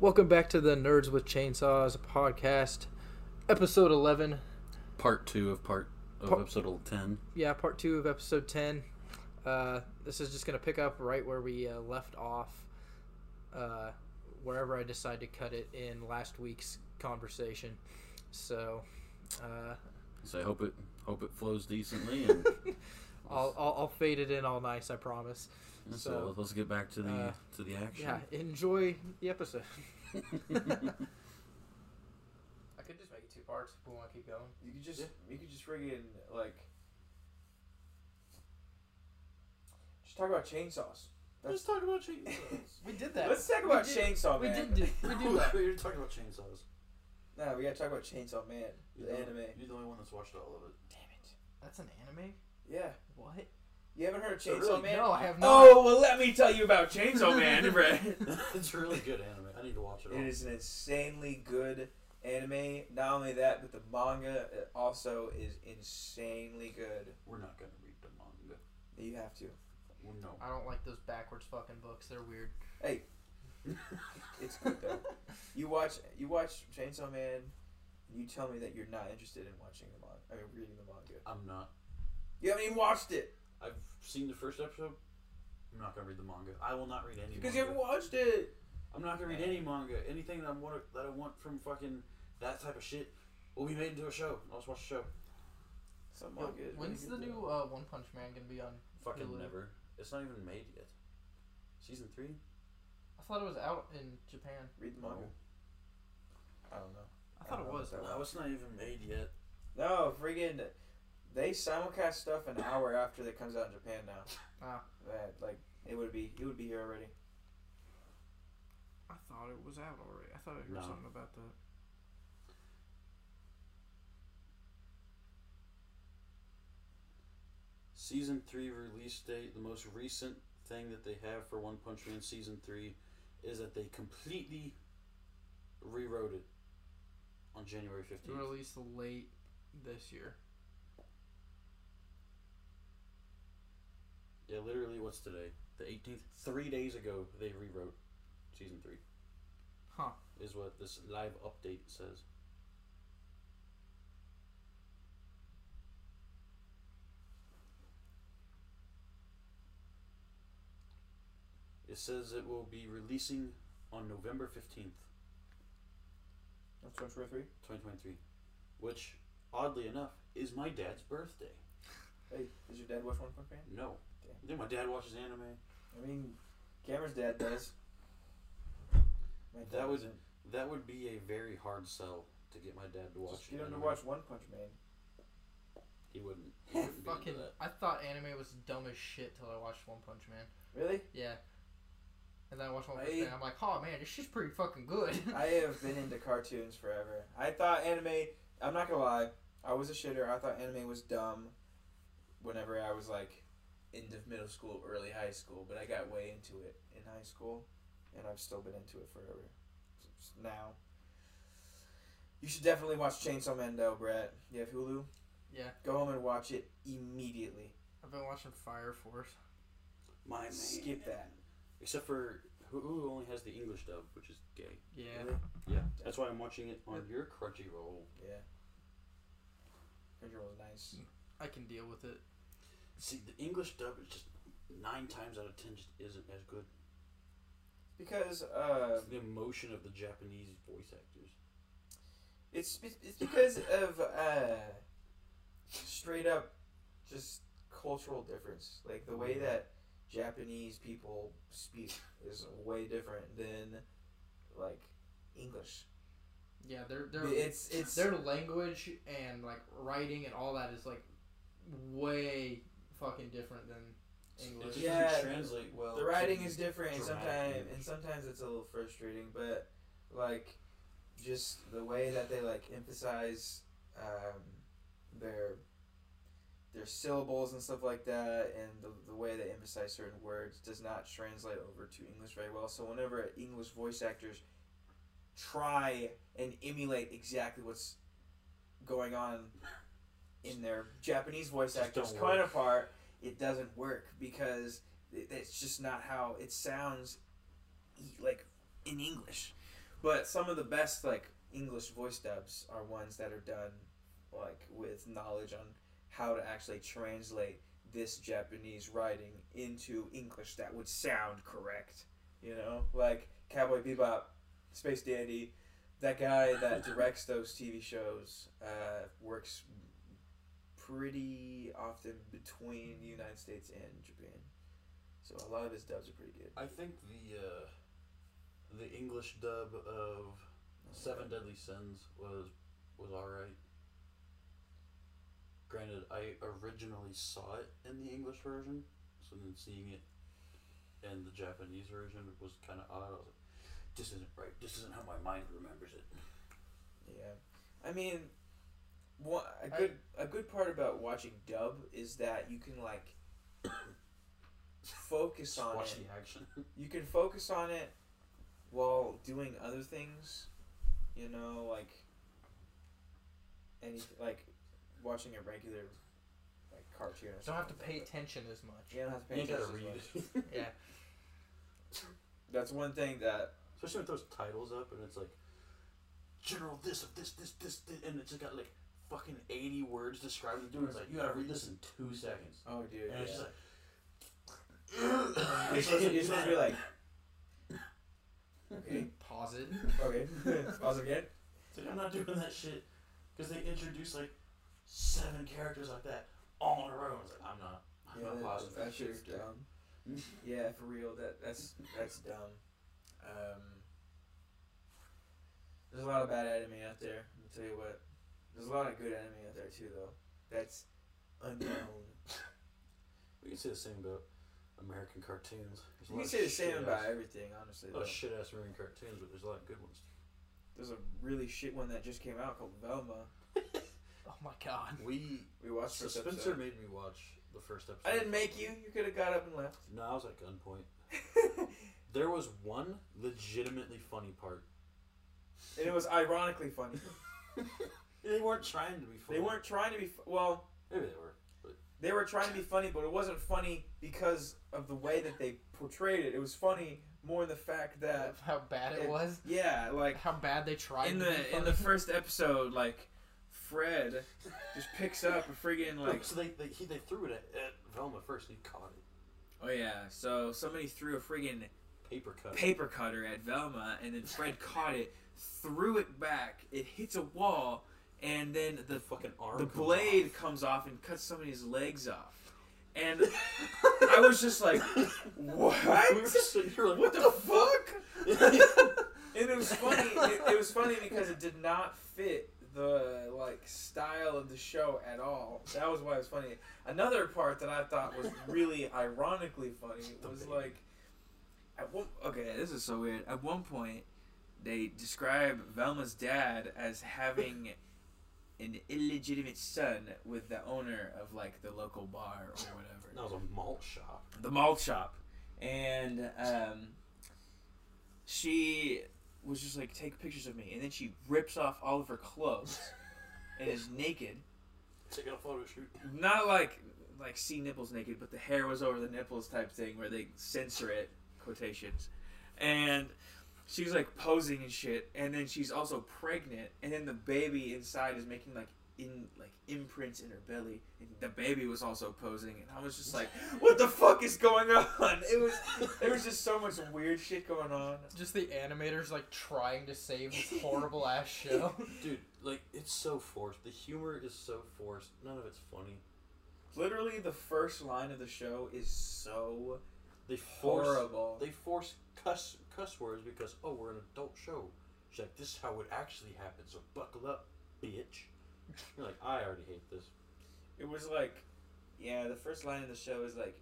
Welcome back to the Nerds with Chainsaws podcast, episode 11. Part two of part of Part- episode ten. Yeah, part two of episode 10. Uh, this is just going to pick up right where we uh, left off, uh, wherever I decide to cut it in last week's conversation. So, uh, So I hope it hope it flows decently. And I'll, I'll, I'll fade it in all nice, I promise. So, So, let's get back to the uh, to the action. Yeah, enjoy the episode. I could just make it two parts if we want to keep going. You could just you could just friggin' like just talk about chainsaws. Let's talk about chainsaws. We did that. Let's talk about We did- Chainsaw we Man. did do, we did that. You're talking about chainsaws. No, we gotta talk about Chainsaw Man, You're the the, anime. You're the only one that's watched all of it. Damn it. That's an anime? Yeah. What? You haven't heard of Chainsaw really? Man? No, I have not. Oh well, let me tell you about Chainsaw Man, Brett. it's really good anime. I need to watch it all. It is an insanely good anime. Not only that, but the manga also is insanely good. We're not gonna read the manga. You have to. Well, no. I don't like those backwards fucking books. They're weird. Hey, it's good though. You watch you watch Chainsaw Man, and you tell me that you're not interested in watching the manga. I mean, reading the manga. I'm not. You haven't even watched it I've seen the first episode. I'm not gonna read the manga. I will not read any because you manga. haven't watched it. I'm not gonna read any manga. Anything that I want that I want from fucking that type of shit will be made into a show. I'll just watch the show. Some Yo, manga is when's the new uh, One Punch Man gonna be on? Fucking Hulu? never. It's not even made yet. Season three. I thought it was out in Japan. Read the manga. I don't know. I thought it was. about that No, it's not even made yet. No, friggin' they simulcast stuff an hour after it comes out in Japan now. Ah. That like it would be it would be here already. I thought it was out already. I thought I heard No. something about that. Season three release date. The most recent thing that they have for One Punch Man season three is that they completely rewrote it on January fifteenth. released late this year. Yeah, literally. What's today? The eighteenth. Three days ago, they rewrote season three. Huh. Is what this live update says. It says it will be releasing on November fifteenth, That's Punch for three. twenty twenty three, which oddly enough is my dad's birthday. Hey, does your dad watch One Punch Man? No, Damn. I think my dad watches anime. I mean, Cameron's dad does. My dad That would- doesn't. That would be a very hard sell to get my dad to watch. Just get him to anime. watch One Punch Man. He wouldn't. He wouldn't be into Fucking. that. I thought anime was dumb as shit till I watched One Punch Man. Really? Yeah. And then I watched One Punch I- Man. I'm like, oh man, this shit's pretty fucking good. I have been into cartoons forever. I thought anime. I'm not gonna lie. I was a shitter. I thought anime was dumb. Whenever I was like, end of middle school, early high school, but I got way into it in high school, and I've still been into it forever. S- Now. You should definitely watch Chainsaw Man though, Brett. You have Hulu. yeah. Go home and watch it immediately. I've been watching Fire Force. My man. Skip that. Except for Hulu only has the English dub, which is gay. Yeah. Really? Yeah, that's why I'm watching it on your Crunchyroll. Yeah. Crunchyroll's nice. I can deal with it. See, the English dub is just nine times out of ten just isn't as good. Because uh, It's the emotion of the Japanese voice actors. It's it's it's because of uh, straight up just cultural difference. Like the way that Japanese people speak is way different than like English. Yeah, they're they're It's it's their language and like writing and all that is like way fucking different than English. just Yeah, doesn't translate well. the writing is different and sometimes and sometimes it's a little frustrating, but like just the way that they like emphasize um, their their syllables and stuff like that, and the, the way they emphasize certain words does not translate over to English very well. So whenever English voice actors try and emulate exactly what's going on in their Japanese voice Just actors counterpart, it doesn't work because it, it's just not how it sounds like in English. But some of the best like English voice dubs are ones that are done like with knowledge on how to actually translate this Japanese writing into English that would sound correct. You know, like Cowboy Bebop, Space Dandy. That guy that directs those TV shows uh, works pretty often between the United States and Japan. So a lot of his dubs are pretty good. I think the uh, the English dub of Seven Deadly Sins was was all right. Granted, I originally saw it in the English version, so then seeing it in the Japanese version was kind of odd. I was like, "This isn't right. This isn't how my mind remembers it." Yeah, I mean, one a good a good part about watching dub is that you can like focus on watch it. the action. You can focus on it while doing other things. You know, like any like watching a regular like cartoon. Or Don't have to something pay like attention as much. that. You don't have to pay you gotta attention as read. much. Yeah. That's one thing that Especially with those titles up and it's like General this of this, this, this, this and it's just got like fucking eighty words describing the dude. It's like you gotta read this in two seconds. oh dude, And it's just like you're, supposed to, you're supposed to be like okay, Pause it. okay, pause again. It's like, I'm not doing that shit because they introduce like seven characters like that all in a row. It's like I'm not. I'm Yeah, not that, pausing for that shit. shit's dumb. yeah, for real. That that's that's dumb. Um, there's a lot of bad anime out there. Let me tell you what. There's a lot of good anime out there too, though. That's unknown. We can say the same about American cartoons. There's You can of say the same shit-ass- about everything, honestly. A Though. lot of shit ass American cartoons, but there's a lot of good ones. There's a really shit one that just came out called Velma. Oh my god. We We watched so first Spencer episode. made me watch the first episode. I didn't make you. You could have got up and left. No, I was at gunpoint. There was one legitimately funny part. and it was ironically funny. They weren't trying to be funny. They weren't trying to be. Fu- well, Maybe they were. they were trying to be funny, but it wasn't funny because of the way that they portrayed it. It was funny more in the fact that How bad it it- was. yeah, like How bad they tried in to the be in the first episode, like Fred just picks up a friggin' like so they they, he, they threw it at, at Velma first. and He caught it. oh yeah, so somebody threw a friggin' Paper cut. paper cutter at Velma, and then Fred caught it, threw it back. It hits a wall, and then The the fucking arm. the blade off. comes off and cuts somebody's legs off. And I was just like, what? We just like, What the fuck? And it was funny. It, it was funny because it did not fit the like style of the show at all. That was why it was funny. Another part that I thought was really ironically funny was like, at one okay, this is so weird. At one point, they describe Velma's dad as having an illegitimate son with the owner of like the local bar or whatever That was a malt shop. the malt shop, and um, she was just like, "Take pictures of me," and then she rips off all of her clothes and is naked. Taking a photo shoot. Not like like see nipples naked, but the hair was over the nipples type thing where they censor it quotations, and. She's like posing and shit, and then she's also pregnant, and then the baby inside is making like in like imprints in her belly, and the baby was also posing, and I was just like, "What the fuck is going on?" It was there was just so much weird shit going on. Just the animators like trying to save this horrible ass show. Dude, like it's so forced. The humor is so forced. None of it's funny. Literally, the first line of the show is so They force. horrible. They force cuss cuss words because oh we're an adult show. She's like this is how it actually happens. So buckle up, bitch. You're like I already hate this. It was like, yeah, the first line of the show is like,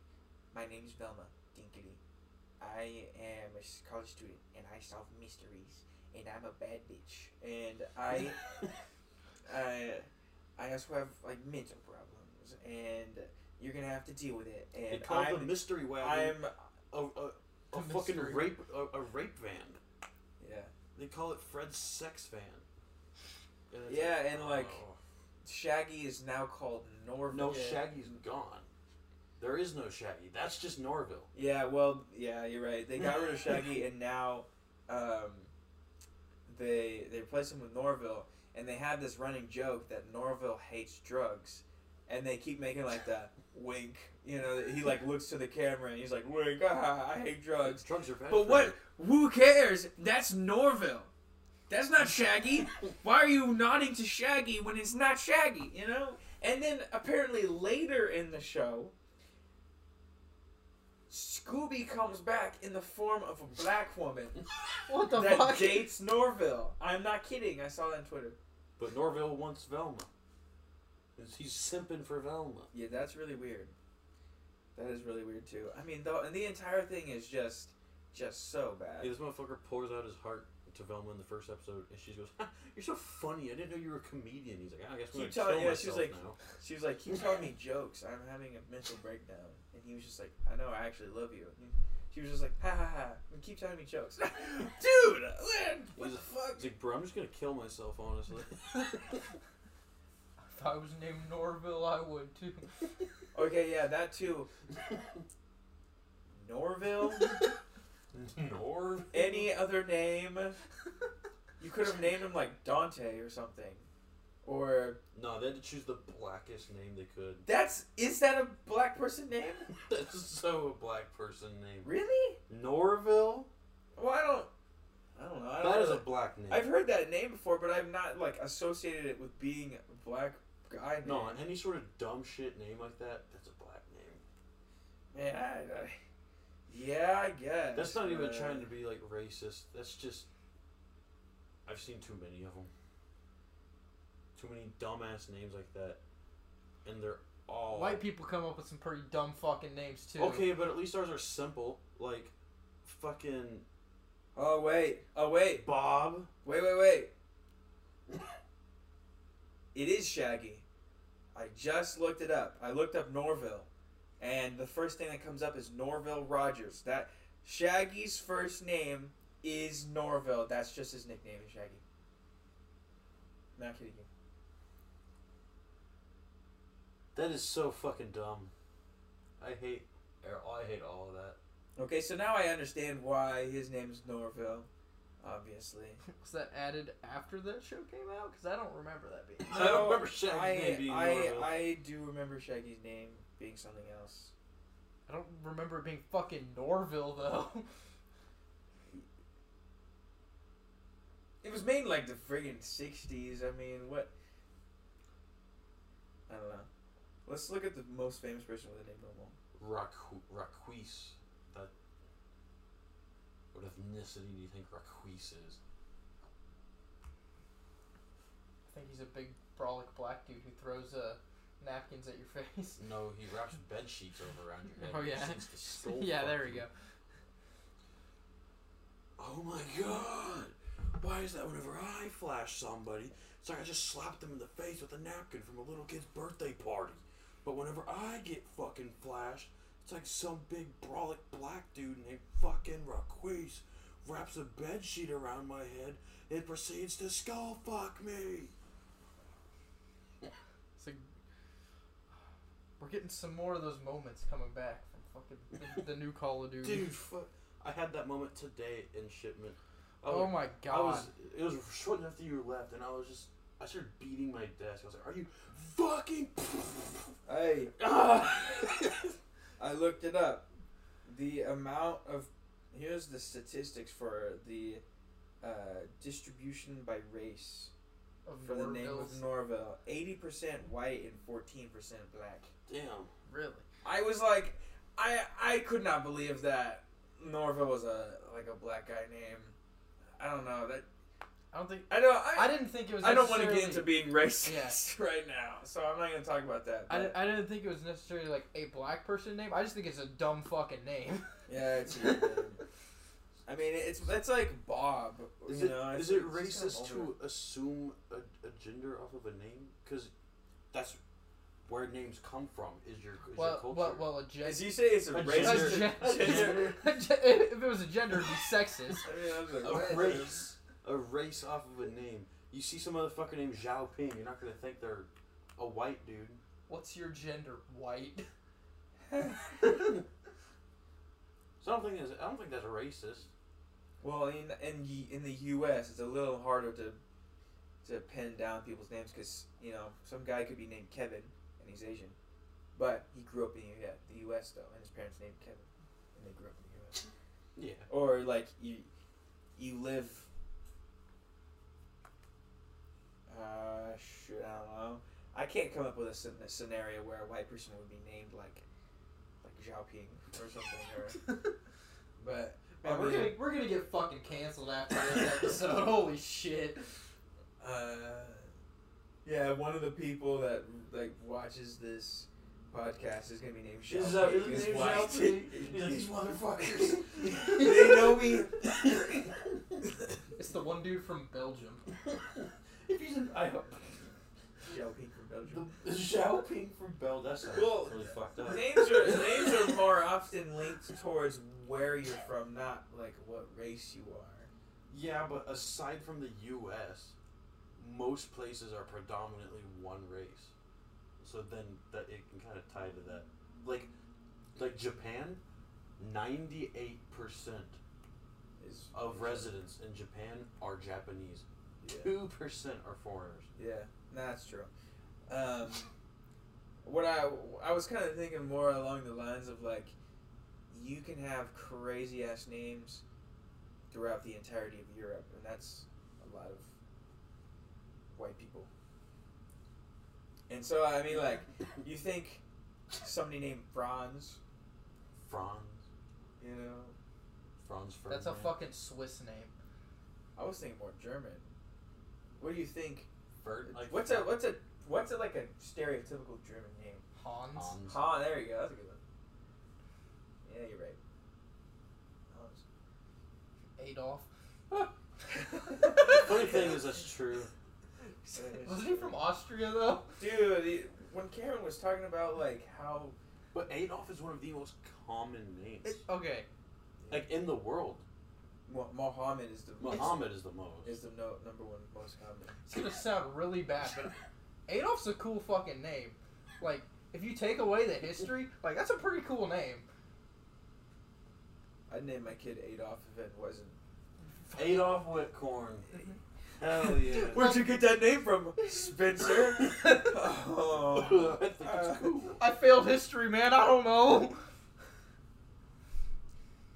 "My name's Velma Dinkley. I am a college student, and I solve mysteries, and I'm a bad bitch, and I, I, I also have like mental problems, and you're gonna have to deal with it. They And call the I'm, mystery wagon I'm, a, a, a fucking mystery- rape a, a rape van. yeah, They call it Fred's sex van. And it's Yeah, and, like, oh. Shaggy is now called Norville. no. Shaggy's gone. There is no Shaggy. That's just Norville. Yeah, well, yeah, you're right. They got rid of Shaggy, and now, um, they they replaced him with Norville, and they have this running joke that Norville hates drugs, and they keep making like that wink. You know, he like looks to the camera and he's like, "Wink, ah, I hate drugs." Drugs are bad. But what? you. Who cares? That's Norville. That's not Shaggy. Why are you nodding to Shaggy when it's not Shaggy? You know. And then apparently later in the show, Scooby comes back in the form of a black woman What the that fuck? dates Norville. I'm not kidding. I saw that on Twitter. But Norville wants Velma. He's simping for Velma. Yeah, that's really weird. That is really weird too. I mean, though, and the entire thing is just, just so bad. Hey, this motherfucker pours out his heart to Velma in the first episode, and she goes, "You're so funny. I didn't know you were a comedian." He's like, "I guess I'm Keep gonna telling- kill yeah, she was like- now." She was like, keep telling me jokes. I'm having a mental breakdown. And he was just like, I know, I actually love you. And she was just like, ha ha ha. And keep telling me jokes. Dude, what He's the fuck? He's like, "Bro, I'm just gonna kill myself, honestly." If I was named Norville, I would too. Okay, yeah, that too. Norville? Norv. Any other name? You could have named him like Dante or something. Or No, they had to choose the blackest name they could. that's is that a black person name? That's so a black person name. Really? Norville. Well, I don't. I don't know. I don't That is know. a black name. I've heard that name before, but I've not like associated it with being black guy. Name. No, any sort of dumb shit name like that, that's a black name. Man, I, I, yeah, I guess. That's not even trying to be like racist. That's just I've seen too many of them. Too many dumbass names like that, and they're all White people come up with some pretty dumb fucking names too. Okay, but at least ours are simple. Like fucking Oh wait, oh wait, Bob. wait, wait, wait. It is Shaggy. I just looked it up. I looked up Norville, and the first thing that comes up is Norville Rogers. That Shaggy's first name is Norville. That's just his nickname, is Shaggy. Not kidding you. That is so fucking dumb. I hate er, I hate all of that. Okay, so now I understand why his name is Norville. Obviously. Was that added after that show came out? Because I don't remember that being. I don't remember Shaggy's I, name being I, Norville. I do remember Shaggy's name being something else. I don't remember it being fucking Norville though. It was made in like the friggin' sixties. I mean, what? I don't know. Let's look at the most famous person with a name Normal. Raku- Raquise. What ethnicity do you think Raquise is? I think he's a big brolic black dude who throws uh, napkins at your face. No, he wraps bed sheets over around your head. Oh, yeah. skull yeah, there we go. Oh my god! Why is that whenever I flash somebody, it's like I just slapped them in the face with a napkin from a little kid's birthday party. But whenever I get fucking flashed, it's like some big brolic black dude named fucking Raquise wraps a bed sheet around my head and proceeds to skull fuck me. It's like we're getting some more of those moments coming back from fucking the, the new Call of Duty. Dude, fu- I had that moment today in shipment. I oh was- my I god. was. It was shortly after you left, and I was just. I started beating my desk. I was like, "Are you fucking?" Hey, Ah! I looked it up. The amount of here's the statistics for the uh, distribution by race of for the name of Norville. Eighty percent white and fourteen percent black. Damn. Really? I was like, I I could not believe that Norville was a like a black guy name. I don't know that. I don't think. I know. I, I didn't think it was. I don't want to get into being racist right now, so I'm not going to talk about that. I, but- di- I didn't think it was necessarily like a black person name. I just think it's a dumb fucking name. yeah, it's. a weird name. I mean, it's it's like Bob. Is you it know, is it racist kinda to assume a, a gender off of a name? Because that's where names come from. Is your is well, your culture? well, well, a gender. As you say, it's a, A racist. gender- a gender- gender. if it was a gender, it'd be sexist. I mean, that's a a- race, a race off of a name. You see some motherfucker named Zhao Ping, you're not gonna think they're a white dude. What's your gender? White. So I don't think that's, I don't think that's racist. Well, in in y- in the U.S., it's a little harder to to pin down people's names because you know some guy could be named Kevin and he's Asian, but he grew up in yeah, the U.S. though, and his parents named Kevin, and they grew up in the U.S. Yeah. Or like you you live. Uh, shit, I don't know. I can't come up with a, a scenario where a white person would be named like like Xiaoping or something, or but. Man, we're gonna we're gonna get fucking canceled after this episode. Holy shit! Uh, yeah, one of the people that like watches this podcast is gonna be named Xiao. Is that Ping. really named wife- He's like, these motherfuckers. they know me. It's the one dude from Belgium. If he's an, I hope Xiao Ping from Belgium. the, the Xiaoping from Bell. That's Well, really fucked up. Names are names are more often linked towards where you're from, not like what race you are. Yeah, but aside from the U.S., most places are predominantly one race. So then that it can kind of tie to that. Like, like Japan, ninety-eight percent Is of residents in Japan are Japanese. Yeah, Two percent are foreigners. yeah, that's true. Um, what I I was kind of thinking more along the lines of like, you can have crazy ass names throughout the entirety of Europe, and that's a lot of white people. And so I mean, like, you think somebody named Franz, Franz, you know? Franz Ferdinand. That's a fucking Swiss name. I was thinking more German. What do you think? Ferd, like what's a what's a what's a like a stereotypical German name? Hans. Hans. Han. There you go. That's a good one. Yeah, you're right. Hans. Adolf. The funny thing is that's true. Wasn't he from Austria though? Dude, the, when Karen was talking about like how But Adolf is one of the most common names. Okay. like in the world. Mo- Mohammed is the Muhammad is the most. is the no, number one most common. It's gonna sound really bad, but Adolf's a cool fucking name. Like, if you take away the history, like that's a pretty cool name. I'd name my kid Adolf if it wasn't. Adolf Wittcorn. Hell yeah. Where'd you get that name from, Spencer? oh, I think it's cool. I failed history, man. I don't know.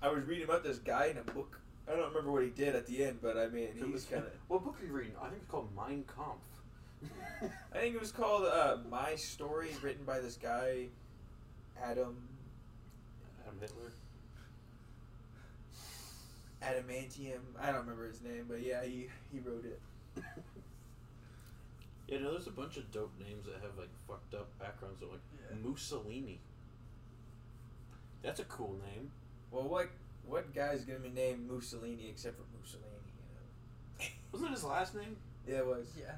I was reading about this guy in a book. I don't remember what he did at the end, but I mean, he was- kind of. What book are you reading? I think it's called Mein Kampf. I think it was called uh, My Story, written by this guy, Adam Adam Hitler. Adamantium. I don't remember his name, but yeah, he he wrote it. Yeah, no, there's a bunch of dope names that have like fucked up backgrounds. Like Yeah. Mussolini. That's a cool name. Well, what what guy's gonna be named Mussolini except for Mussolini? You know? Wasn't it his last name? Yeah, it was. Yeah.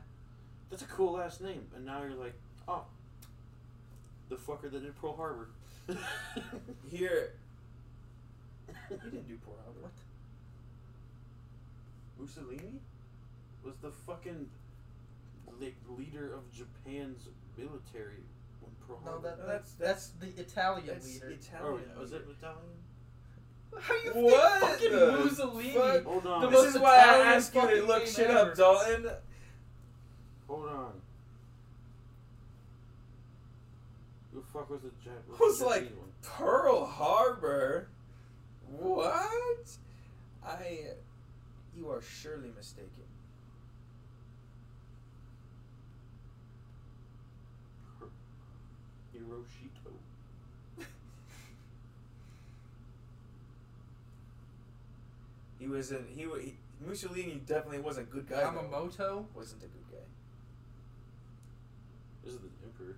That's a cool last name. And now you're like, oh, the fucker that did Pearl Harbor. Here, he didn't do Pearl Harbor. What? Mussolini was the fucking like leader of Japan's military when Pearl No, Harbor. that, No, that's that's- that's the Italian That's leader. Italian. oh, was it leader. Italian? How you What think fucking the Mussolini? fuck? Hold on. The This most is why I Italian asked you to look name shit ever. up, Dalton. Hold on. Who the fuck was the Jap- what was like- one? Pearl Harbor. What? I. You are surely mistaken. Hiroshito. He was in. He, wa- he Mussolini definitely wasn't a good guy. though. Yamamoto. wasn't a good guy. This is the emperor.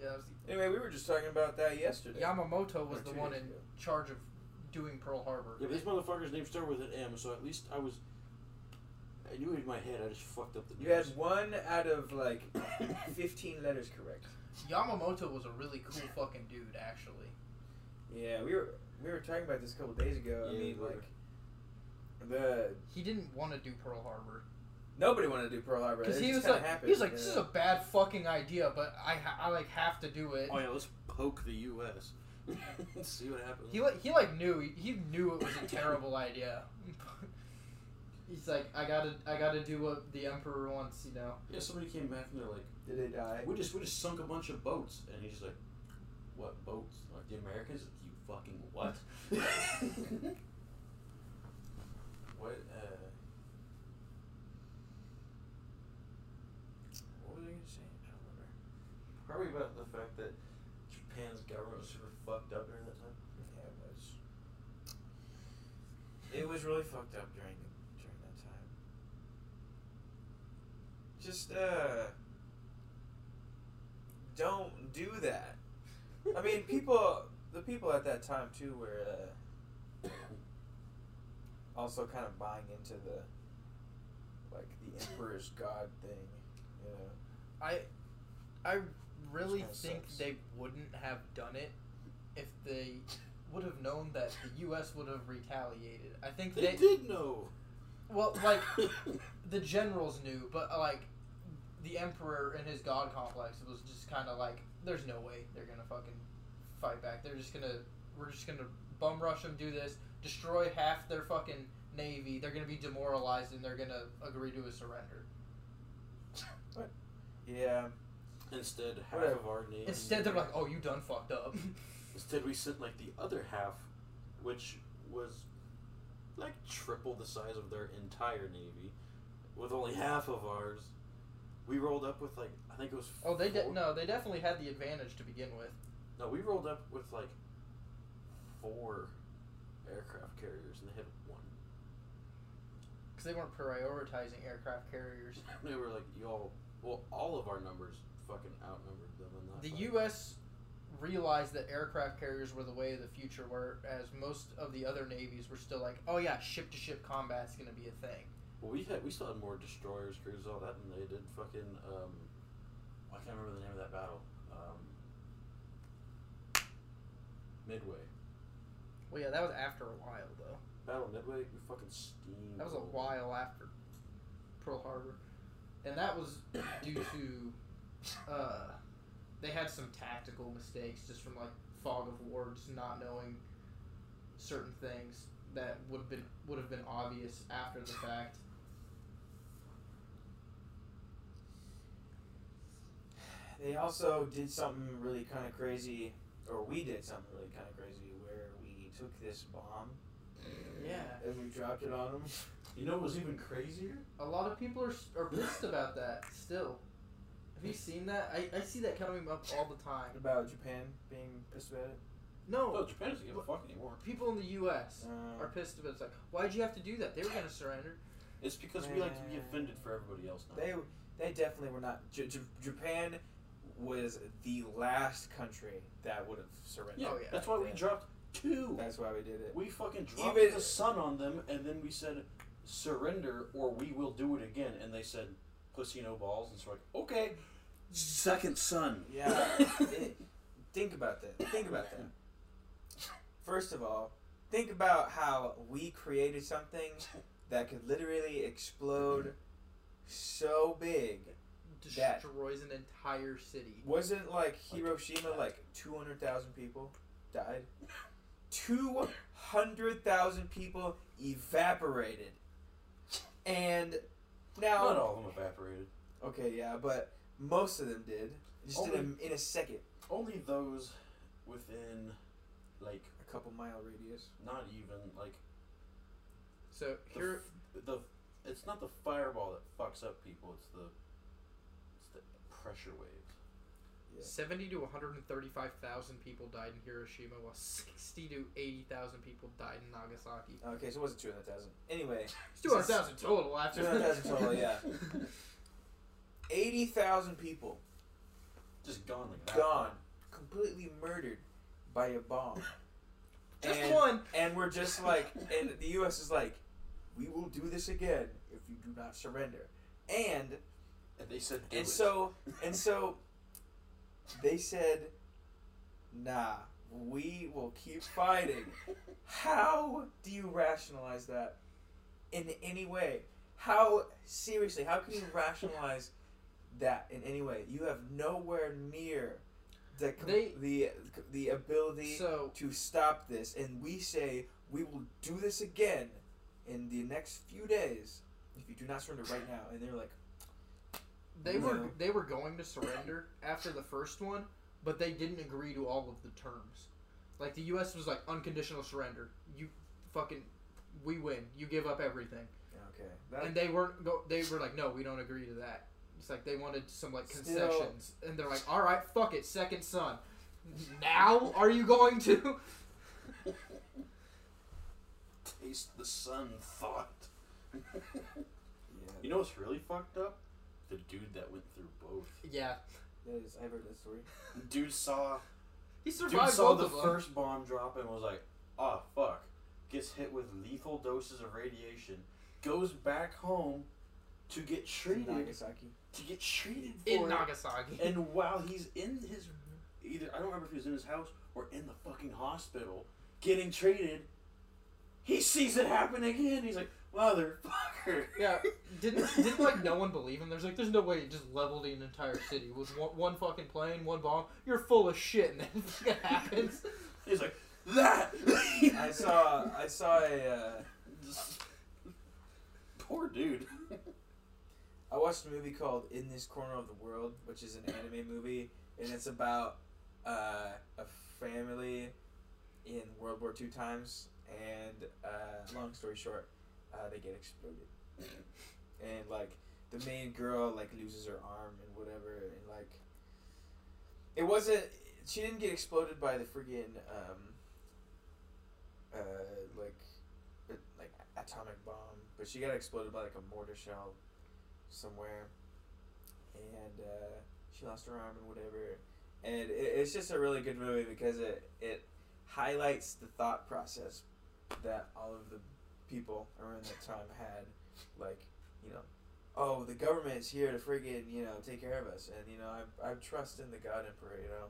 Yeah, that was Anyway, we were just talking about that yesterday. Yamamoto was the one in ago. charge of doing Pearl Harbor. Yeah, but these motherfuckers' names start with an M, so at least I was. I knew it in my head. I just fucked up the You had one out of like fifteen letters correct. Yamamoto was a really cool fucking dude, actually. Yeah, we were we were talking about this a couple days ago. I mean, like the He didn't want to do Pearl Harbor nobody wanted to do Pearl Harbor. because It he was like, happened, he was like, you this is a bad fucking idea, but I, I like have to do it. Oh yeah, let's poke the U.S. See what happens. He like he like knew he, he knew it was a terrible idea. He's like, I gotta, I gotta do what the emperor wants, you know. Yeah, somebody came back and they're like, Did they die? we just we just sunk a bunch of boats, and he's like, what boats? Like the Americans? You fucking what? What? Uh, what was I gonna say? I don't remember. Probably about the fact that Japan's government was super fucked up during that time. Yeah, it was. It was really fucked up during during that time. Just uh, don't do that. I mean, people, the people at that time too were uh, also kind of buying into the like the emperor's god thing, you know. I, I really think sucks. they wouldn't have done it if they would have known that the U.S. would have retaliated. I think They they, did know. well, like the generals knew, but like the emperor and his god complex was just kind of like, there's no way they're gonna fucking fight back. They're just gonna, we're just gonna bum rush them, do this, destroy half their fucking navy. They're gonna be demoralized and they're gonna agree to a surrender. Yeah, Instead, half Whatever. of our navy. Instead, they're like, oh, you done fucked up. Instead, we sent like the other half, which was like triple the size of their entire navy, with only half of ours. We rolled up with like I think it was. oh, they four, de- no, they definitely had the advantage to begin with. No, we rolled up with like four aircraft carriers, and they had one. because they weren't prioritizing aircraft carriers. They were like y'all. Well, all of our numbers fucking outnumbered them in that. The fight. U.S. realized that aircraft carriers were the way of the future, whereas most of the other navies were still like, "Oh yeah, ship-to-ship combat's gonna be a thing." Well, we had we still had more destroyers, cruisers, all that, and they did fucking. Um, I can't remember the name of that battle. Um, Midway. Well, yeah, that was after a while though. Battle Midway, we fucking steamed. That was a while after Pearl Harbor, and that was due to uh, they had some tactical mistakes just from like fog of war, just not knowing certain things that would have been would have been obvious after the fact. They also did something really kind of crazy, or we did something really kind of crazy, where we took this bomb Yeah. and we dropped it on them. You know what was even crazier? A lot of people are, are pissed about that still. Have you seen that? I, I see that coming up all the time. About Japan being pissed about it. No, Japan doesn't give a fuck anymore. people in the U.S. Uh, are pissed about it. It's like, why'd you have to do that? They were going to surrender. It's because we like to be offended for everybody else now. they they definitely were not. J- J- Japan was the last country that would have surrendered. yeah, Oh, yeah. that's why we dropped two. That's why we did it. We fucking dropped Even- the sun on them, and then we said, surrender or we will do it again. And they said, pussy no balls. And so we're like, okay. Second sun. Yeah. It- think about that. Think about that. First of all, think about how we created something that could literally explode so big. That- Destroys an entire city. Wasn't like Hiroshima like 200,000 people died? 200,000 people evaporated. And now Not all of them evaporated. Okay, yeah, but most of them did. Just in a, in a second. Only those within, like, A couple mile radius. not even, like, So the, here, f- the it's not the fireball that fucks up people. It's the it's the pressure waves. Yeah. seventy to one hundred and thirty-five thousand people died in Hiroshima, while sixty to eighty thousand people died in Nagasaki. Okay, so it wasn't 200,000. Anyway, It's two hundred thousand total after. 200,000 total, yeah. 80,000 people Just gone like that. gone. Completely murdered by a bomb. Just and, one. And we're just like, and the U.S. is like, we will do this again if you do not surrender. And And they said, do and it. so and so they said nah we will keep fighting how do you rationalize that in any way how seriously how can you rationalize that in any way you have nowhere near the com- They- the the ability So to stop this and we say we will do this again in the next few days if you do not surrender right now. And they're like, They were they were going to surrender after the first one, but they didn't agree to all of the terms. Like the U.S. was like unconditional surrender. You fucking, we win. You give up everything, okay, that, and they weren't. Go, they were like, no, we don't agree to that. It's like they wanted some like Still- concessions, and they're like, all right, fuck it, second sun. Now are you going to? Taste the sun thought. yeah, You know what's really fucked up? The dude that went through both. Yeah, that is, I've heard that story. Dude saw he dude survived saw both the of them. first bomb drop and was like, "Oh fuck!" Gets hit with lethal doses of radiation. Goes back home to get treated. Nagasaki. To get treated for in it. Nagasaki. And while he's in his either I don't remember if he was in his house or in the fucking hospital getting treated, he sees it happen again. He's like, motherfucker. Yeah, didn't didn't like no one believe him? There's like, there's no way it just leveled an entire city with one, one fucking plane, one bomb. You're full of shit, and then it happens. He's like, that I saw I saw a uh, Poor dude. I watched a movie called In This Corner of the World, which is an anime movie, and it's about uh, a family in World War II times, and uh, long story short, uh, they get exploded, and like the main girl like loses her arm and whatever, and like it wasn't. She didn't get exploded by the friggin' um, uh, like like atomic bomb, but she got exploded by like a mortar shell somewhere, and uh, she lost her arm and whatever. And it, it's just a really good movie because it it highlights the thought process that all of the people around that time had, like you know, oh the government's here to friggin' you know take care of us, and you know I I trust in the God Emperor, you know.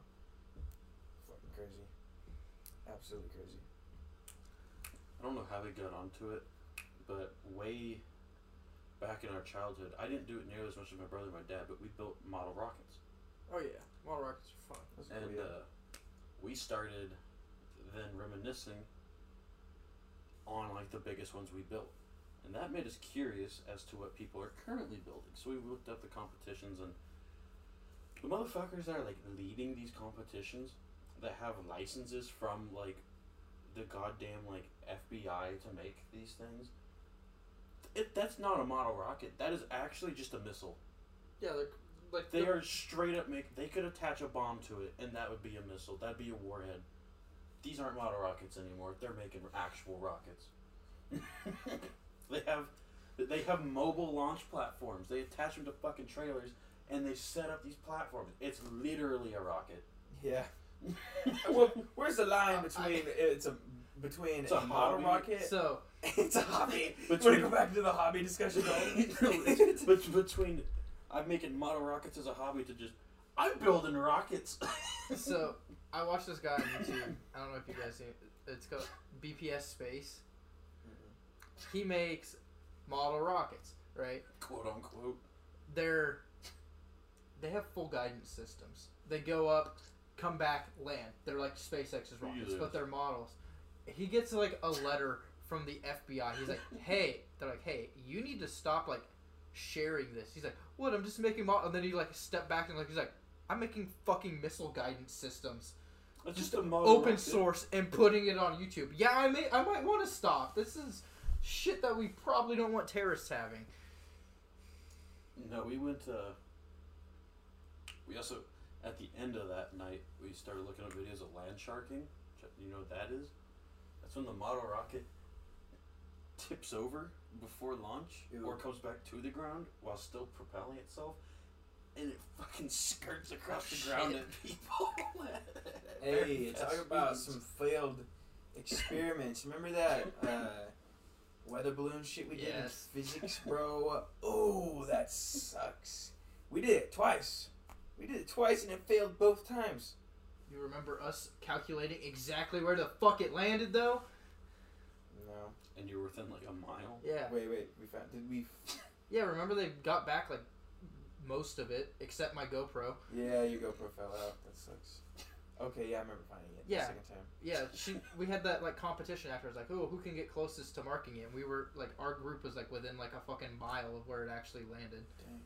Fucking crazy, absolutely crazy. I don't know how they got onto it, but way back in our childhood, I didn't do it nearly as much as my brother and my dad, but we built model rockets. Oh yeah, model rockets are fun. That's and cool, uh, we started then reminiscing on like the biggest ones we built and that made us curious as to what people are currently building so we looked up the competitions and the motherfuckers that are like leading these competitions that have licenses from like the goddamn like FBI to make these things it, that's not a model rocket that is actually just a missile Yeah, they're like they are straight up make. They could attach a bomb to it, and that would be a missile. That'd be a warhead. These aren't model rockets anymore. They're making actual rockets. they have, they have mobile launch platforms. They attach them to fucking trailers, and they set up these platforms. It's literally a rocket. Yeah. well, where's the line between it's a between It's a a model hobby. rocket? So it's a hobby. Between- We're gonna go back to the hobby discussion. No, it's between, I'm making model rockets as a hobby to just, I'm building rockets. so I watched this guy on YouTube. I don't know if you guys seen it. It's called BPS Space. Mm-hmm. He makes model rockets, right? quote unquote. They're they have full guidance systems. They go up, come back, land. They're like SpaceX's rockets, Yes. but they're models. He gets like a letter from the FBI. He's like, "Hey," they're like, "Hey, you need to stop like sharing this." He's like, "What? I'm just making model." And then he like step back and like he's like, "I'm making fucking missile guidance systems, It's just just a open rocket. source, and putting it on YouTube." Yeah, I may I might want to stop. This is shit that we probably don't want terrorists having. No, we went to. We also, at the end of that night, we started looking at videos of land sharking. You know what that is? That's when the model rocket tips over before launch Ew. or comes back to the ground while still propelling itself. And it fucking skirts across the ground Shit. at people. Hey, talk about speeds. some failed experiments. Remember that uh, weather balloon shit we did Yes. in physics, bro? Oh, that sucks. We did it twice. We did it twice and it failed both times. You remember us calculating exactly where the fuck it landed, though? No. And you're within like a mile. Yeah. Wait, wait. We found. Did we? Yeah, remember they got back, like, most of it, except my GoPro. Yeah, your GoPro fell out. That sucks. Okay, yeah, I remember finding it. Yeah. The second time. Yeah, she. We had that like competition afterwards, like, oh, who can get closest to marking it? And we were like, our group was like within like a fucking mile of where it actually landed. Dang.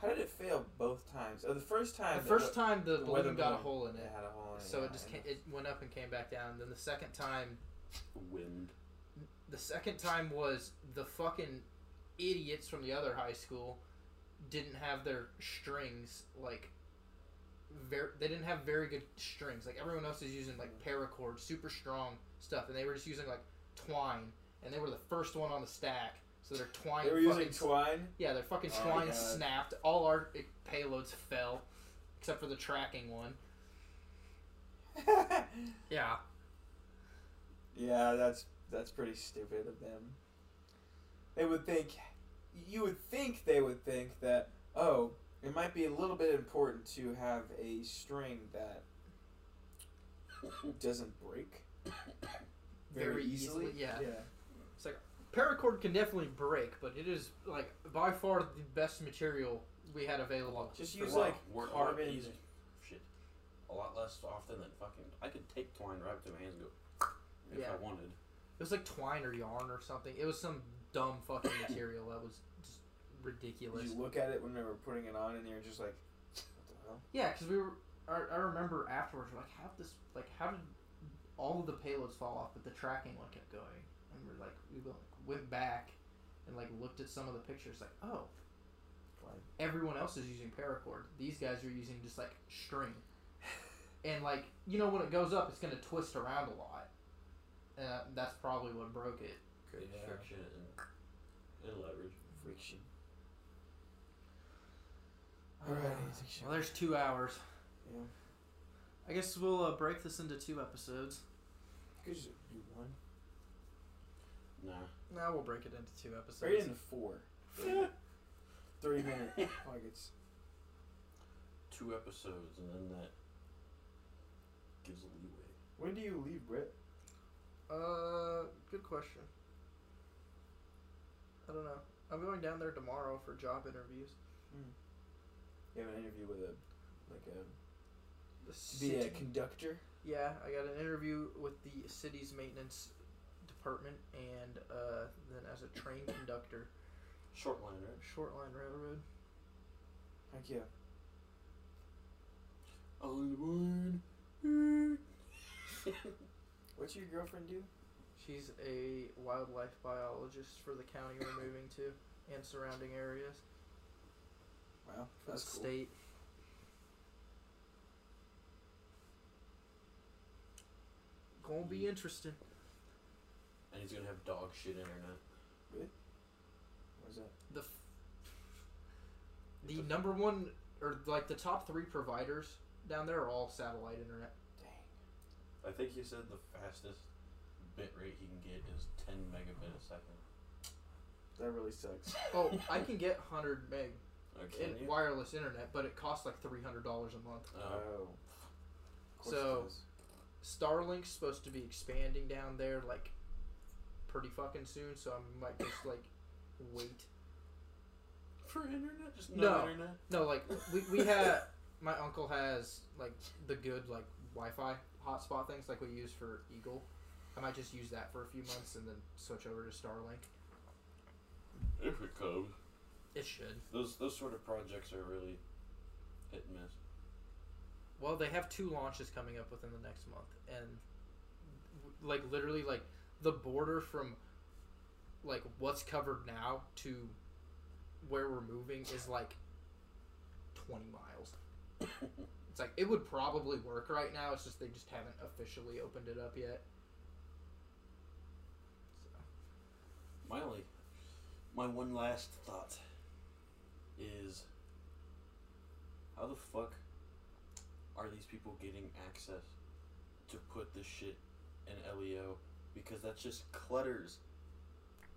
How did it fail both times? Oh, the first time. The first time the, the balloon got a hole in It it, had a hole in it. so yeah, it just came, it went up and came back down. Then the second time, Wind. the second time was the fucking idiots from the other high school didn't have their strings like very they didn't have very good strings like everyone else is using like paracord super strong stuff and they were just using like twine and they were the first one on the stack so their twine They were fucking, using twine. yeah their fucking Oh, twine God. snapped all our eh, payloads fell except for the tracking one yeah yeah, that's that's pretty stupid of them. They would think, you would think they would think that oh, it might be a little bit important to have a string that doesn't break Very easily, yeah. Yeah. It's like paracord can definitely break but it is like by far the best material we had available Just use like work carbon. easy. Shit. A lot less often than fucking. I could take twine right up to my hands and go. If Yeah. I wanted. It was like twine or yarn or something. It was some dumb fucking material that was just ridiculous. You look at it when they were putting it on, and you're just like, what the hell? Yeah, because we were. I, I remember afterwards, we're like, how this, like, how did all of the payloads fall off, but the tracking one kept going? And we're like, we went, went back and like looked at some of the pictures, like, oh, Twine. everyone else is using paracord. These guys are using just like string. And like, you know, when it goes up, it's gonna twist around a lot. And uh, that's probably what broke it. Great Yeah. friction and, and leverage. Friction. Alright, Well, there's two hours. yeah. I guess we'll uh, break this into two episodes. You could just do one. Nah. Now we'll break it into two episodes. Break it into four. Thirty minute pockets. Two episodes and then that gives a leeway. When do you leave, Britt? Uh, good question. I don't know. I'm going down there tomorrow for job interviews. You have an interview with a like a The to be a city- conductor. yeah, I got an interview with the city's maintenance department, and uh, then as a train conductor, Short line, right? short line railroad. Heck yeah. On board. What's your girlfriend do? She's a wildlife biologist for the county we're moving to and surrounding areas Wow, for that's the cool. state. Gonna be interesting. And he's gonna have dog shit internet. Really? What's that? the f- the number one or like the top three providers down there are all satellite internet. Dang. I think he said the fastest bit rate he can get is 10 megabit a second. That really sucks. Oh, I can get hundred meg Oh, in you? wireless internet, but it costs like three hundred dollars a month. Oh. Oh. Of course it So- Starlink's supposed to be expanding down there like pretty fucking soon, so I might just like wait. For internet? Just no, No. internet? No, like we we had my uncle has like the good like Wi-Fi hotspot things like we use for Eagle. I might just use that for a few months and then switch over to Starlink. If it comes. It should. Those, those sort of projects are really hit and miss. Well, they have two launches coming up within the next month, and like literally, like the border from like what's covered now to where we're moving is like twenty miles. It's like it would probably work right now. It's just they just haven't officially opened it up yet. So, My only, my one last thought is how the fuck are these people getting access to put this shit in LEO? Because that just clutters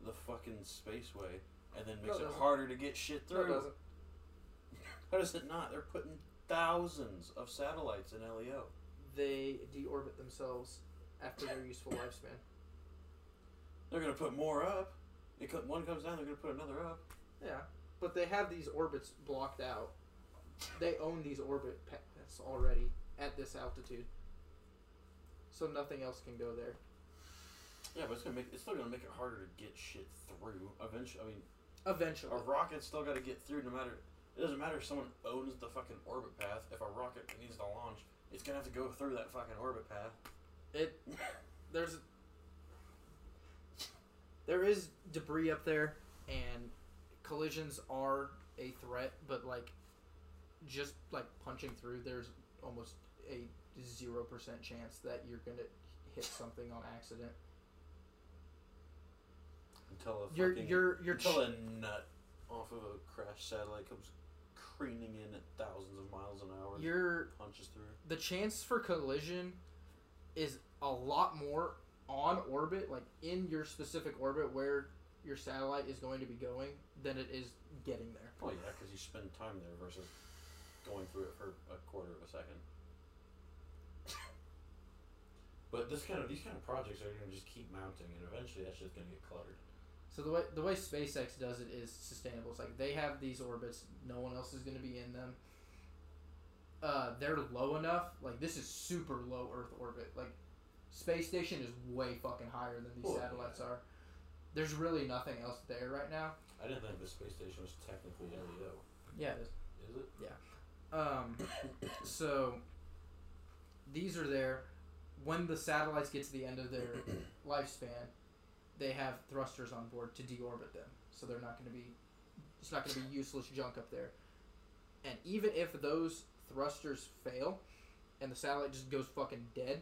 the fucking spaceway and then makes No, it it harder to get shit No, it through. doesn't. How does it not? They're putting thousands of satellites in LEO. they deorbit themselves after their useful lifespan. They're gonna put more up. It co- one comes down, they're gonna put another up. Yeah, but they have these orbits blocked out. They own these orbit paths already at this altitude. So nothing else can go there. Yeah, but it's gonna make it's still gonna make it harder to get shit through. Eventually, I mean, Eventually. a rocket's still got to get through. No matter it doesn't matter if someone owns the fucking orbit path. If a rocket needs to launch, it's gonna have to go through that fucking orbit path. It there's there is debris up there and collisions are a threat, but like just like punching through there's almost a zero percent chance that you're gonna hit something on accident. Until a You're fucking you're you're until ch- a nut off of a crashed satellite comes careening in at thousands of miles an hour. and you're punches through. the chance for collision is a lot more on orbit, like in your specific orbit where your satellite is going to be going, than it is getting there. Oh yeah, because you spend time there versus going through it for a quarter of a second. but this kind of these kind of projects are gonna just keep mounting, and eventually that's just gonna get cluttered. So the way the way SpaceX does it is sustainable. It's like they have these orbits, no one else is going to be in them. Uh, they're low enough. Like this is super low Earth orbit. Like space station is way fucking higher than these Oh, satellites yeah. are. There's really nothing else there right now. I didn't think the space station was technically LEO. Yeah, it is. Is it? Yeah. Um, so these are there. When the satellites get to the end of their lifespan, they have thrusters on board to deorbit them. So they're not going to be, it's not going to be useless junk up there. And even if those thrusters fail, and the satellite just goes fucking dead,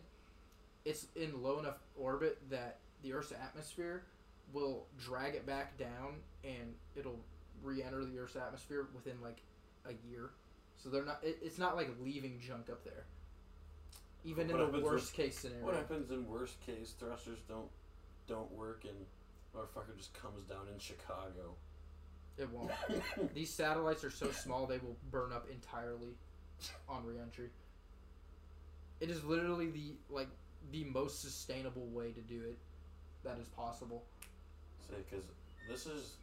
it's in low enough orbit that the Earth's atmosphere will drag it back down, and it'll re-enter the Earth's atmosphere within like a year. So they're not. It, it's not like leaving junk up there. Even What in the with- worst case scenario. What happens in worst case thrusters don't don't work and motherfucker just comes down in Chicago? It won't. These satellites are so small they will burn up entirely on reentry. It is literally the like the most sustainable way to do it that is possible. Say, because this is,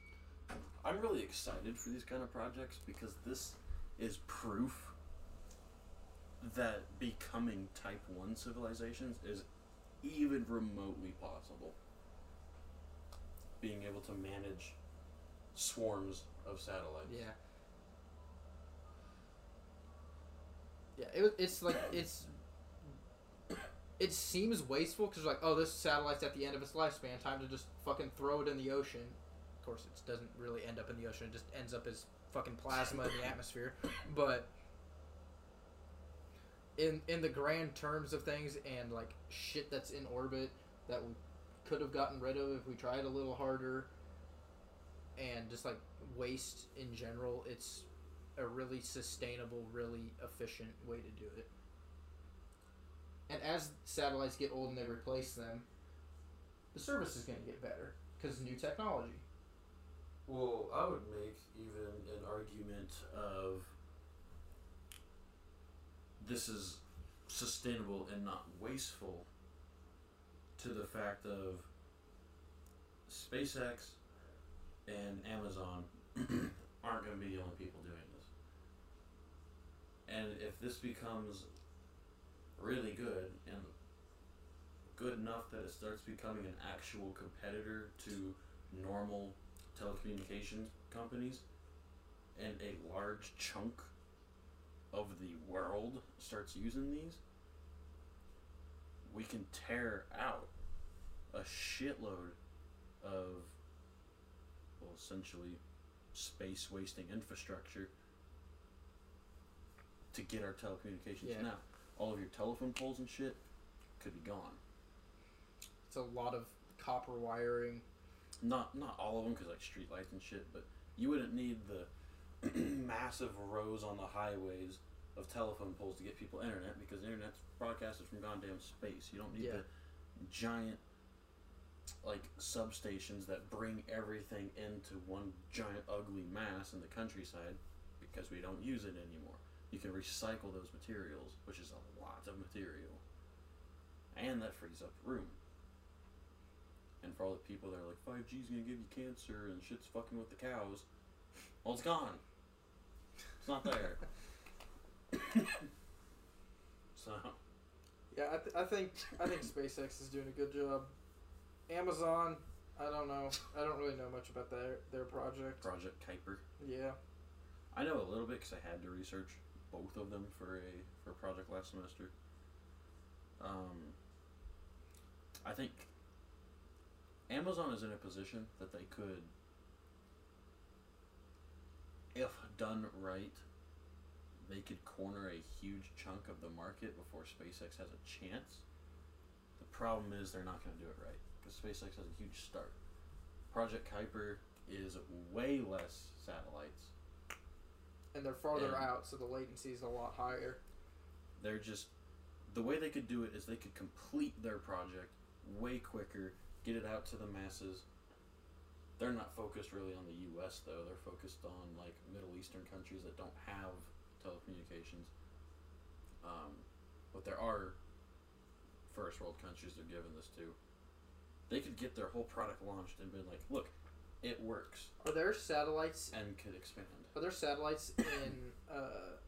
I'm really excited for these kind of projects because this is proof that becoming Type One civilizations is even remotely possible. Being able to manage swarms of satellites. Yeah. Yeah, it, it's like it's. It seems wasteful because like, oh, this satellite's at the end of its lifespan. Time to just fucking throw it in the ocean. Of course, it doesn't really end up in the ocean. It just ends up as fucking plasma in the atmosphere. But in in the grand terms of things and like shit that's in orbit that we could have gotten rid of if we tried a little harder, and just like waste in general, it's a really sustainable, really efficient way to do it. And as satellites get old and they replace them, the service is going to get better because new technology. Well, I would make even an argument of this is sustainable and not wasteful to the fact of SpaceX and Amazon aren't going to be the only people doing this. And if this becomes really good and good enough that it starts becoming an actual competitor to normal telecommunications companies and a large chunk of the world starts using these, we can tear out a shitload of, well, essentially space wasting infrastructure to get our telecommunications Yeah. now. All of your telephone poles and shit could be gone. It's a lot of copper wiring. Not not all of them, because like street lights and shit. But you wouldn't need the massive rows on the highways of telephone poles to get people internet because internet's broadcasted from goddamn space. You don't need Yeah. the giant like substations that bring everything into one giant ugly mass in the countryside because we don't use it anymore. You can recycle those materials, which is a lot of material. And that frees up room. And for all the people that are like, 5G's gonna give you cancer and shit's fucking with the cows, well, it's gone. It's not there. So Yeah, I, th- I think I think SpaceX is doing a good job. Amazon, I don't know. I don't really know much about their their project. Project Kuiper. Yeah, I know a little bit because I had to research both of them for a for a project last semester. Um, I think Amazon is in a position that they could, if done right, they could corner a huge chunk of the market before SpaceX has a chance. The problem is they're not going to do it right because SpaceX has a huge start. Project Kuiper is way less satellites. and they're farther Yeah. out, so the latency is a lot higher. they're just the way they could do it is they could complete their project way quicker, get it out to the masses. They're not focused really on the U.S. though; they're focused on like Middle Eastern countries that don't have telecommunications. Um, but there are first world countries they're giving this to. They could get their whole product launched and be like, "Look, it works," Are there satellites? and could expand. Are there satellites in uh,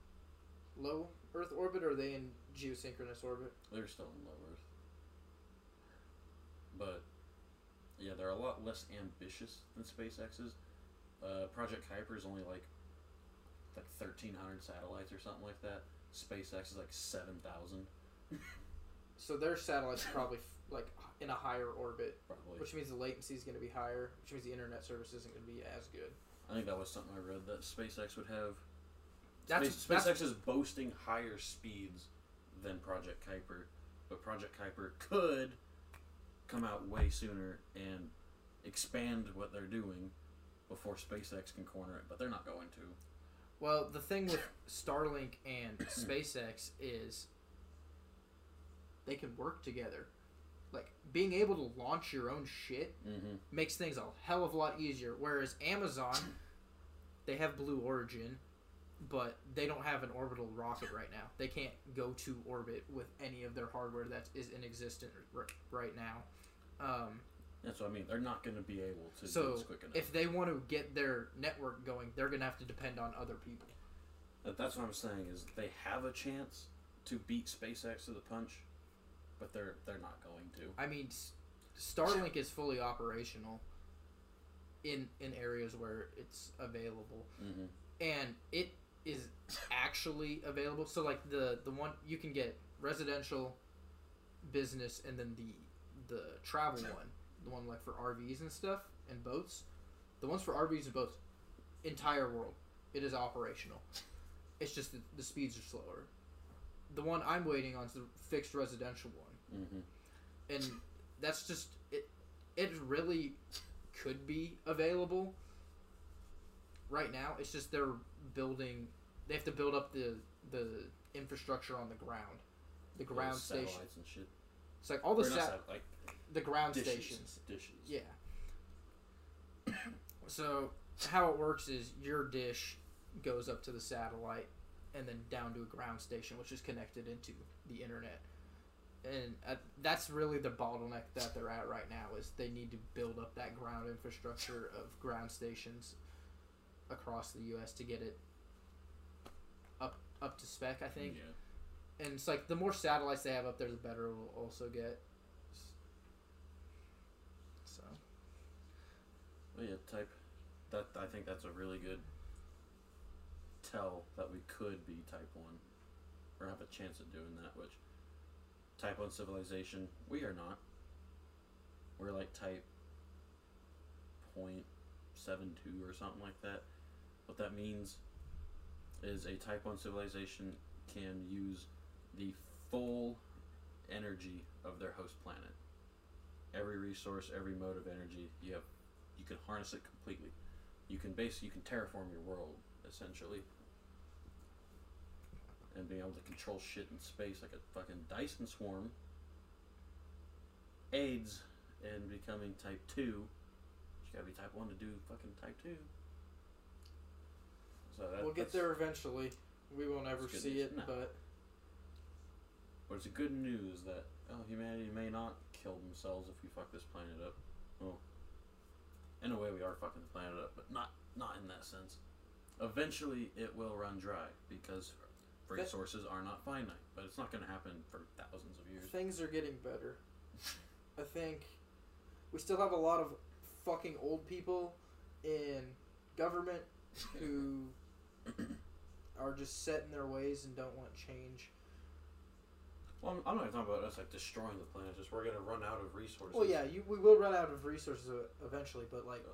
low Earth orbit, or are they in geosynchronous orbit? They're still in low Earth. But yeah, they're a lot less ambitious than SpaceX's. Uh, Project Kuiper is only like like thirteen hundred satellites or something like that. SpaceX is like seven thousand, So their satellites are probably like in a higher orbit, probably. which means the latency is going to be higher, which means the internet service isn't going to be as good. I think that was something I read that SpaceX would have. That's- Space, that's- SpaceX is boasting higher speeds than Project Kuiper, but Project Kuiper could come out way sooner and expand what they're doing before SpaceX can corner it, but they're not going to. Well, the thing with Starlink and SpaceX is they can work together. Like being able to launch your own shit Mm-hmm. makes things a hell of a lot easier. Whereas Amazon, they have Blue Origin, but they don't have an orbital rocket right now. They can't go to orbit with any of their hardware that is in existence r- right now. Um, That's what I mean. They're not going to be able to do so this quick enough. if they want to get their network going, they're gonna have to depend on other people. That- That's what I'm saying is they have a chance to beat SpaceX to the punch, but they're they're not going to. I mean, S- Starlink is fully operational in in areas where it's available, Mm-hmm. and it is actually available. So like the the one you can get residential, business, and then the the travel one, the one like for RVs and stuff and boats. The ones for RVs and boats, entire world, it is operational. It's just the, the speeds are slower. The one I'm waiting on is the fixed residential one Mm-hmm. and that's just it it really could be available right now. It's just they're building they have to build up the the infrastructure on the ground. The ground station. and shit. it's like all the sat- sat- like the ground dishes, stations. Dishes. yeah. So how it works is your dish goes up to the satellite and then down to a ground station which is connected into the internet and uh, that's really the bottleneck that they're at right now is they need to build up that ground infrastructure of ground stations across the US to get it up up to spec I think Yeah. and it's like the more satellites they have up there the better it will also get so But yeah, type that. I think that's a really good tell that we could be type one, or have a chance of doing that. Which type one civilization we are not. We're like type point seven two or something like that. What that means is a type one civilization can use the full energy of their host planet. Every resource, every mode of energy, you have you can harness it completely. You can base you can terraform your world essentially. And being able to control shit in space like a fucking Dyson swarm aids in becoming type two. You gotta be type one to do fucking type two. So that, we'll get there eventually we won't ever see news. it No. but But it's a good news that oh humanity may not kill themselves if we fuck this planet up. Well, in a way we are fucking the planet up, but not not in that sense. Eventually it will run dry because resources are not finite, but it's not going to happen for thousands of years. Things are getting better. I think we still have a lot of fucking old people in government who are just set in their ways and don't want change. Well, I'm, I'm not talking about us like destroying the planet. Just we're going to run out of resources. Well, yeah, you, we will run out of resources e- eventually, but like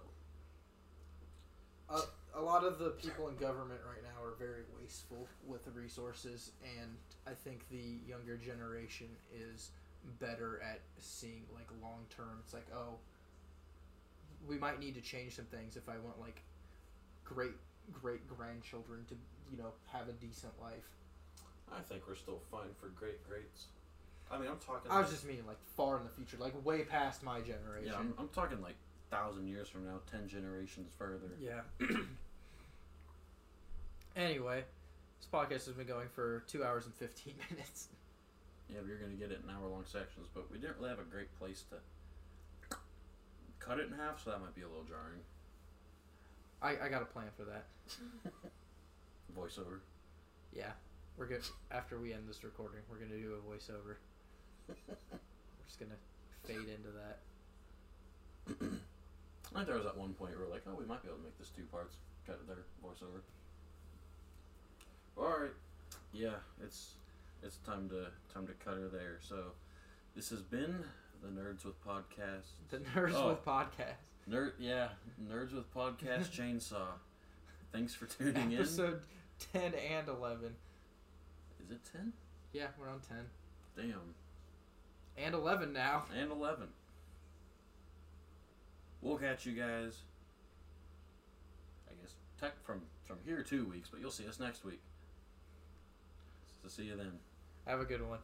a, uh, a lot of the people in government right now are very wasteful with the resources, and I think the younger generation is better at seeing like long term. It's like, oh, we might need to change some things if I want like great great grandchildren to you know have a decent life. I think we're still fine for great greats. I mean, I'm talking. I was like- just meaning like far in the future, like way past my generation. Yeah, I'm, I'm talking like thousand years from now, ten generations further. Yeah. anyway, this podcast has been going for two hours and fifteen minutes. Yeah, but you're gonna get it in hour long sections, but we didn't really have a great place to cut it in half, so that might be a little jarring. I, I got a plan for that. Voiceover. Yeah, we're good. After we end this recording, we're gonna do a voiceover. We're just gonna fade into that. I think there was at one point where we're like, oh, we might be able to make this two parts. Cut it there, voiceover. All right, yeah, it's it's time to time to cut her there. So, this has been the Nerds with Podcast. The Nerds Oh. with Podcast. Nerd, yeah, Nerds with Podcast Chainsaw. Thanks for tuning in. Episode 10 and 11. Is it ten? Yeah, we're on 10. Damn, And 11 now. and eleven. We'll catch you guys. I guess tech from from here two weeks, but you'll see us next week. See you then. Have a good one.